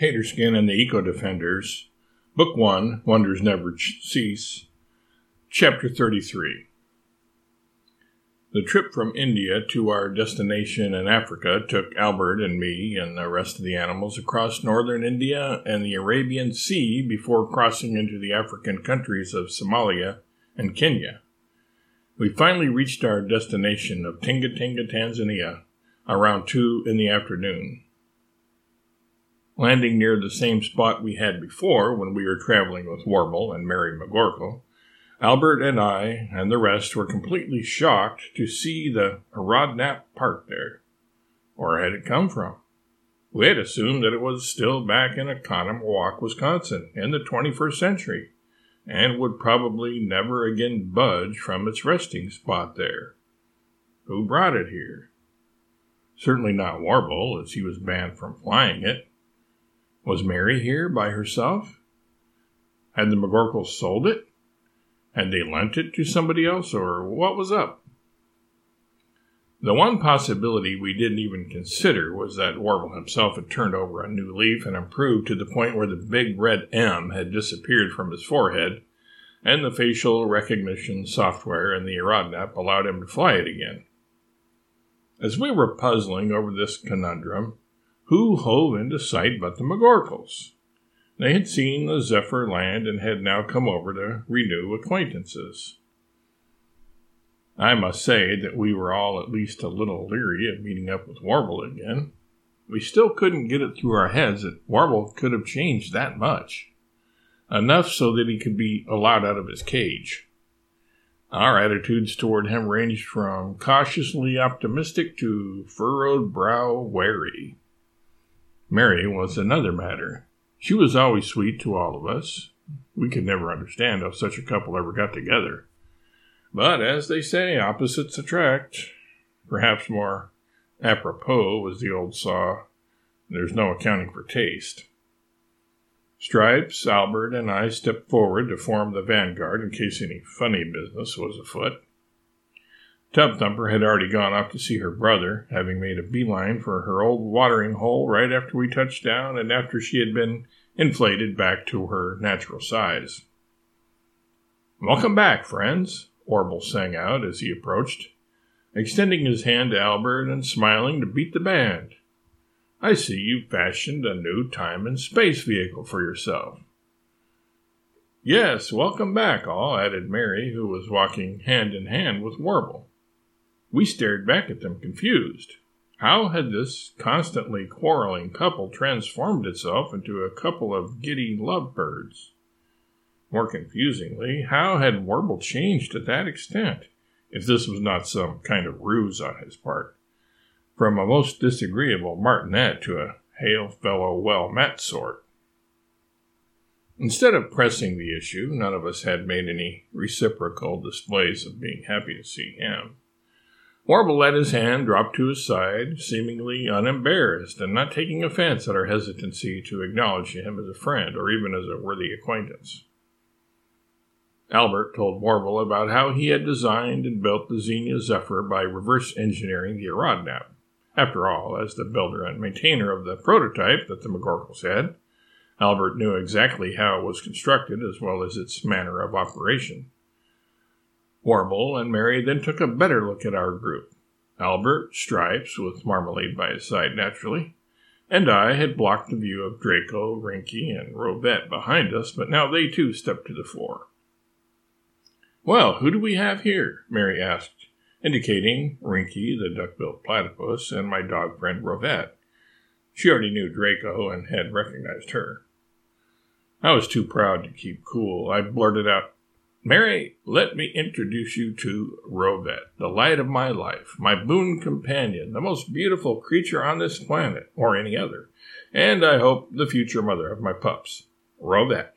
Taterskin and the Eco Defenders, Book 1 Wonders Never Cease, Chapter 33. The trip from India to our destination in Africa took Albert and me and the rest of the animals across northern India and the Arabian Sea before crossing into the African countries of Somalia and Kenya. We finally reached our destination of Tinga Tinga, Tanzania, around 2 in the afternoon. Landing near the same spot we had before when we were traveling with Warble and Mary McGorkle, Albert and I and the rest were completely shocked to see the Arodnap Park there. Where had it come from? We had assumed that it was still back in Oconomowoc, Wisconsin, in the 21st century and would probably never again budge from its resting spot there. Who brought it here? Certainly not Warble, as he was banned from flying it. Was Mary here by herself? Had the McGorkles sold it? Had they lent it to somebody else, or what was up? The one possibility we didn't even consider was that Warble himself had turned over a new leaf and improved to the point where the big red M had disappeared from his forehead, and the facial recognition software in the Arodnap allowed him to fly it again. As we were puzzling over this conundrum, who hove into sight but the McGorkles? They had seen the Zephyr land and had now come over to renew acquaintances. I must say that we were all at least a little leery of meeting up with Warble again. We still couldn't get it through our heads that Warble could have changed that much. Enough so that he could be allowed out of his cage. Our attitudes toward him ranged from cautiously optimistic to furrowed brow wary. Mary was another matter. She was always sweet to all of us. We could never understand how such a couple ever got together. But as they say, opposites attract. Perhaps more apropos was the old saw, there's no accounting for taste. Stripes, Albert, and I stepped forward to form the vanguard in case any funny business was afoot. Tub Thumper had already gone off to see her brother, having made a beeline for her old watering hole right after we touched down and after she had been inflated back to her natural size. Welcome back, friends, Warble sang out as he approached, extending his hand to Albert and smiling to beat the band. I see you've fashioned a new time and space vehicle for yourself. Yes, welcome back, all, added Mary, who was walking hand in hand with Warble. We stared back at them confused. How had this constantly quarreling couple transformed itself into a couple of giddy lovebirds? More confusingly, how had Warble changed to that extent, if this was not some kind of ruse on his part? From a most disagreeable martinet to a hail fellow well met sort. Instead of pressing the issue, none of us had made any reciprocal displays of being happy to see him. Warble let his hand drop to his side, seemingly unembarrassed, and not taking offense at our hesitancy to acknowledge him as a friend or even as a worthy acquaintance. Albert told Warble about how he had designed and built the Xenia Zephyr by reverse engineering the Arodnap. After all, as the builder and maintainer of the prototype that the McGorkles had, Albert knew exactly how it was constructed as well as its manner of operation. Warble and Mary then took a better look at our group. Albert, Stripes, with Marmalade by his side naturally, and I had blocked the view of Draco, Rinky, and Rovette behind us, but now they too stepped to the fore. Well, who do we have here? Mary asked, indicating Rinky, the duck-billed platypus, and my dog friend Rovette. She already knew Draco and had recognized her. I was too proud to keep cool. I blurted out, Mary, let me introduce you to Rovette, the light of my life, my boon companion, the most beautiful creature on this planet, or any other, and I hope the future mother of my pups, Rovette.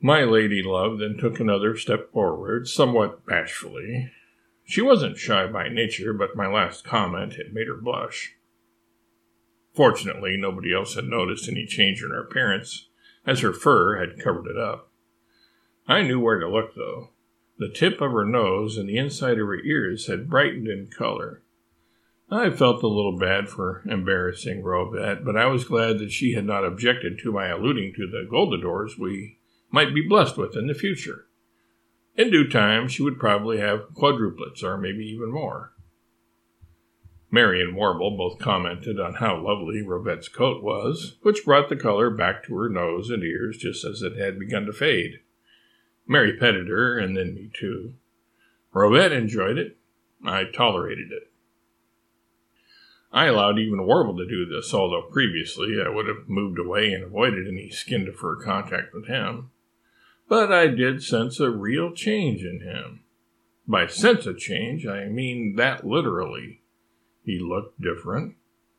My lady love then took another step forward, somewhat bashfully. She wasn't shy by nature, but my last comment had made her blush. Fortunately, nobody else had noticed any change in her appearance, as her fur had covered it up. I knew where to look, though. The tip of her nose and the inside of her ears had brightened in color. I felt a little bad for embarrassing Rovette, but I was glad that she had not objected to my alluding to the Goldadors we might be blessed with in the future. In due time, she would probably have quadruplets, or maybe even more. Mary and Warble both commented on how lovely Rovette's coat was, which brought the color back to her nose and ears just as it had begun to fade. Mary petted her, and then me too. Rovette enjoyed it. I tolerated it. I allowed even Warble to do this, although previously I would have moved away and avoided any skin to fur contact with him. But I did sense a real change in him. By sense of change, I mean that literally. He looked different.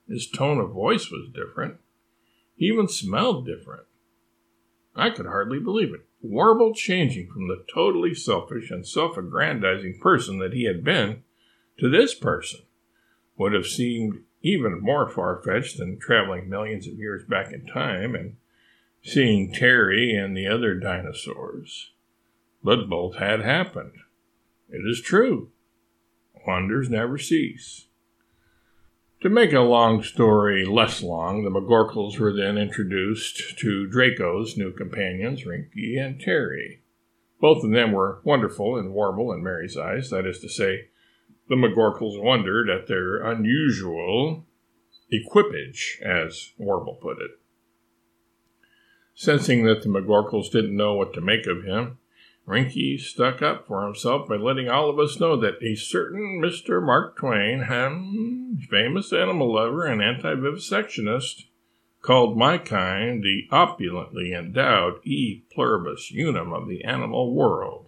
His tone of voice was different. He even smelled different. I could hardly believe it. Warble changing from the totally selfish and self aggrandizing person that he had been to this person would have seemed even more far fetched than traveling millions of years back in time and seeing Terry and the other dinosaurs. But both had happened. It is true. Wonders never cease. To make a long story less long, the McGorkles were then introduced to Draco's new companions, Rinky and Terry. Both of them were wonderful and Warble in Mary's eyes, that is to say, the McGorkles wondered at their unusual equipage, as Warble put it. Sensing that the McGorkles didn't know what to make of him, Rinky stuck up for himself by letting all of us know that a certain Mr. Mark Twain, hmm, famous animal lover and anti-vivisectionist, called my kind the opulently endowed E pluribus unum of the animal world.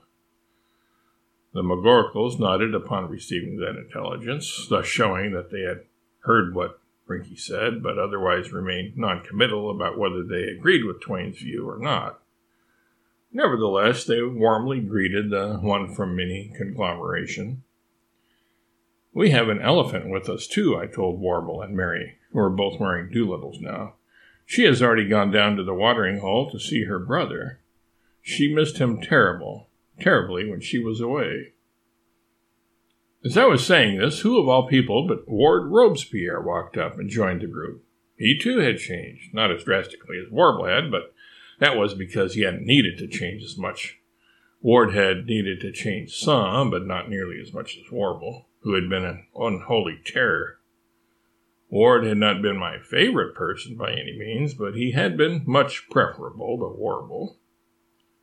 The McGorkles nodded upon receiving that intelligence, thus showing that they had heard what Rinky said, but otherwise remained noncommittal about whether they agreed with Twain's view or not. Nevertheless, they warmly greeted the one from many conglomeration. We have an elephant with us, too, I told Warble and Mary, who are both wearing Doolittles now. She has already gone down to the watering hole to see her brother. She missed him terrible, terribly when she was away. As I was saying this, who of all people but Ward Robespierre walked up and joined the group. He too had changed, not as drastically as Warble had, but that was because he hadn't needed to change as much. Ward had needed to change some, but not nearly as much as Warble, who had been an unholy terror. Ward had not been my favorite person by any means, but he had been much preferable to Warble.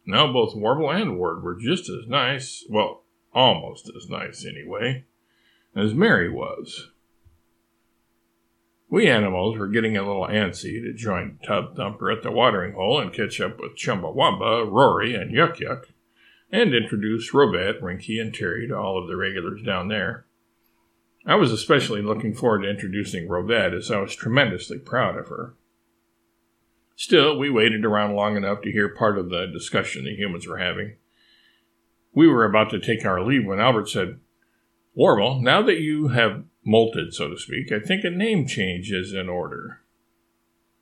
Now both Warble and Ward were just as nice, well, almost as nice anyway, as Mary was. We animals were getting a little antsy to join Tub Thumper at the watering hole and catch up with Chumbawamba, Rory, and Yuck Yuck, and introduce Rovette, Rinky, and Terry to all of the regulars down there. I was especially looking forward to introducing Rovette as I was tremendously proud of her. Still, we waited around long enough to hear part of the discussion the humans were having. We were about to take our leave when Albert said, Warble, now that you have molted, so to speak, I think a name change is in order.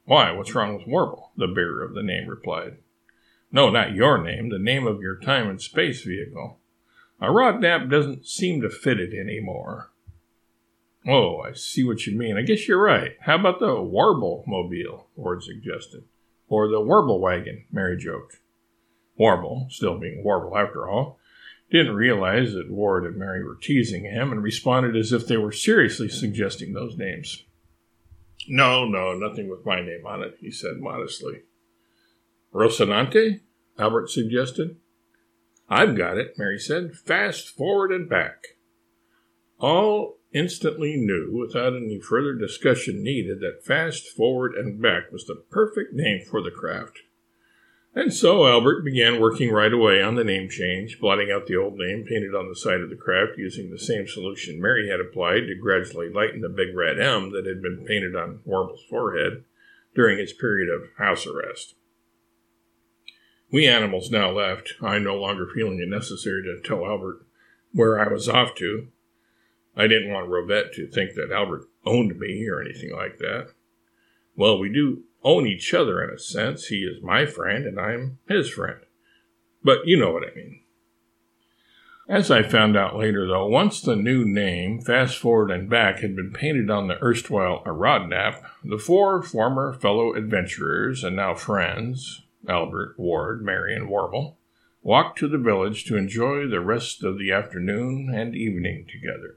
Why, what's wrong with Warble? The bearer of the name replied. No, not your name, the name of your time and space vehicle. Arodnap doesn't seem to fit it anymore. Oh, I see what you mean. I guess you're right. How about the Warble Mobile? Ward suggested. Or the Warble Wagon, Mary joked. Warble, still being Warble after all, didn't realize that Ward and Mary were teasing him and responded as if they were seriously suggesting those names. No, no, nothing with my name on it, he said modestly. Rocinante? Albert suggested. I've got it, Mary said. Fast forward and back. All instantly knew, without any further discussion needed, that Fast Forward and Back was the perfect name for the craft. And so Albert began working right away on the name change, blotting out the old name painted on the side of the craft using the same solution Mary had applied to gradually lighten the big red M that had been painted on Warble's forehead during his period of house arrest. We animals now left, I no longer feeling it necessary to tell Albert where I was off to, I didn't want Rovette to think that Albert owned me or anything like that. Well, we do own each other in a sense. He is my friend and I'm his friend. But you know what I mean. As I found out later, though, once the new name, Fast Forward and Back, had been painted on the erstwhile Arodnap, the four former fellow adventurers and now friends, Albert, Ward, Mary, and Warble, walked to the village to enjoy the rest of the afternoon and evening together.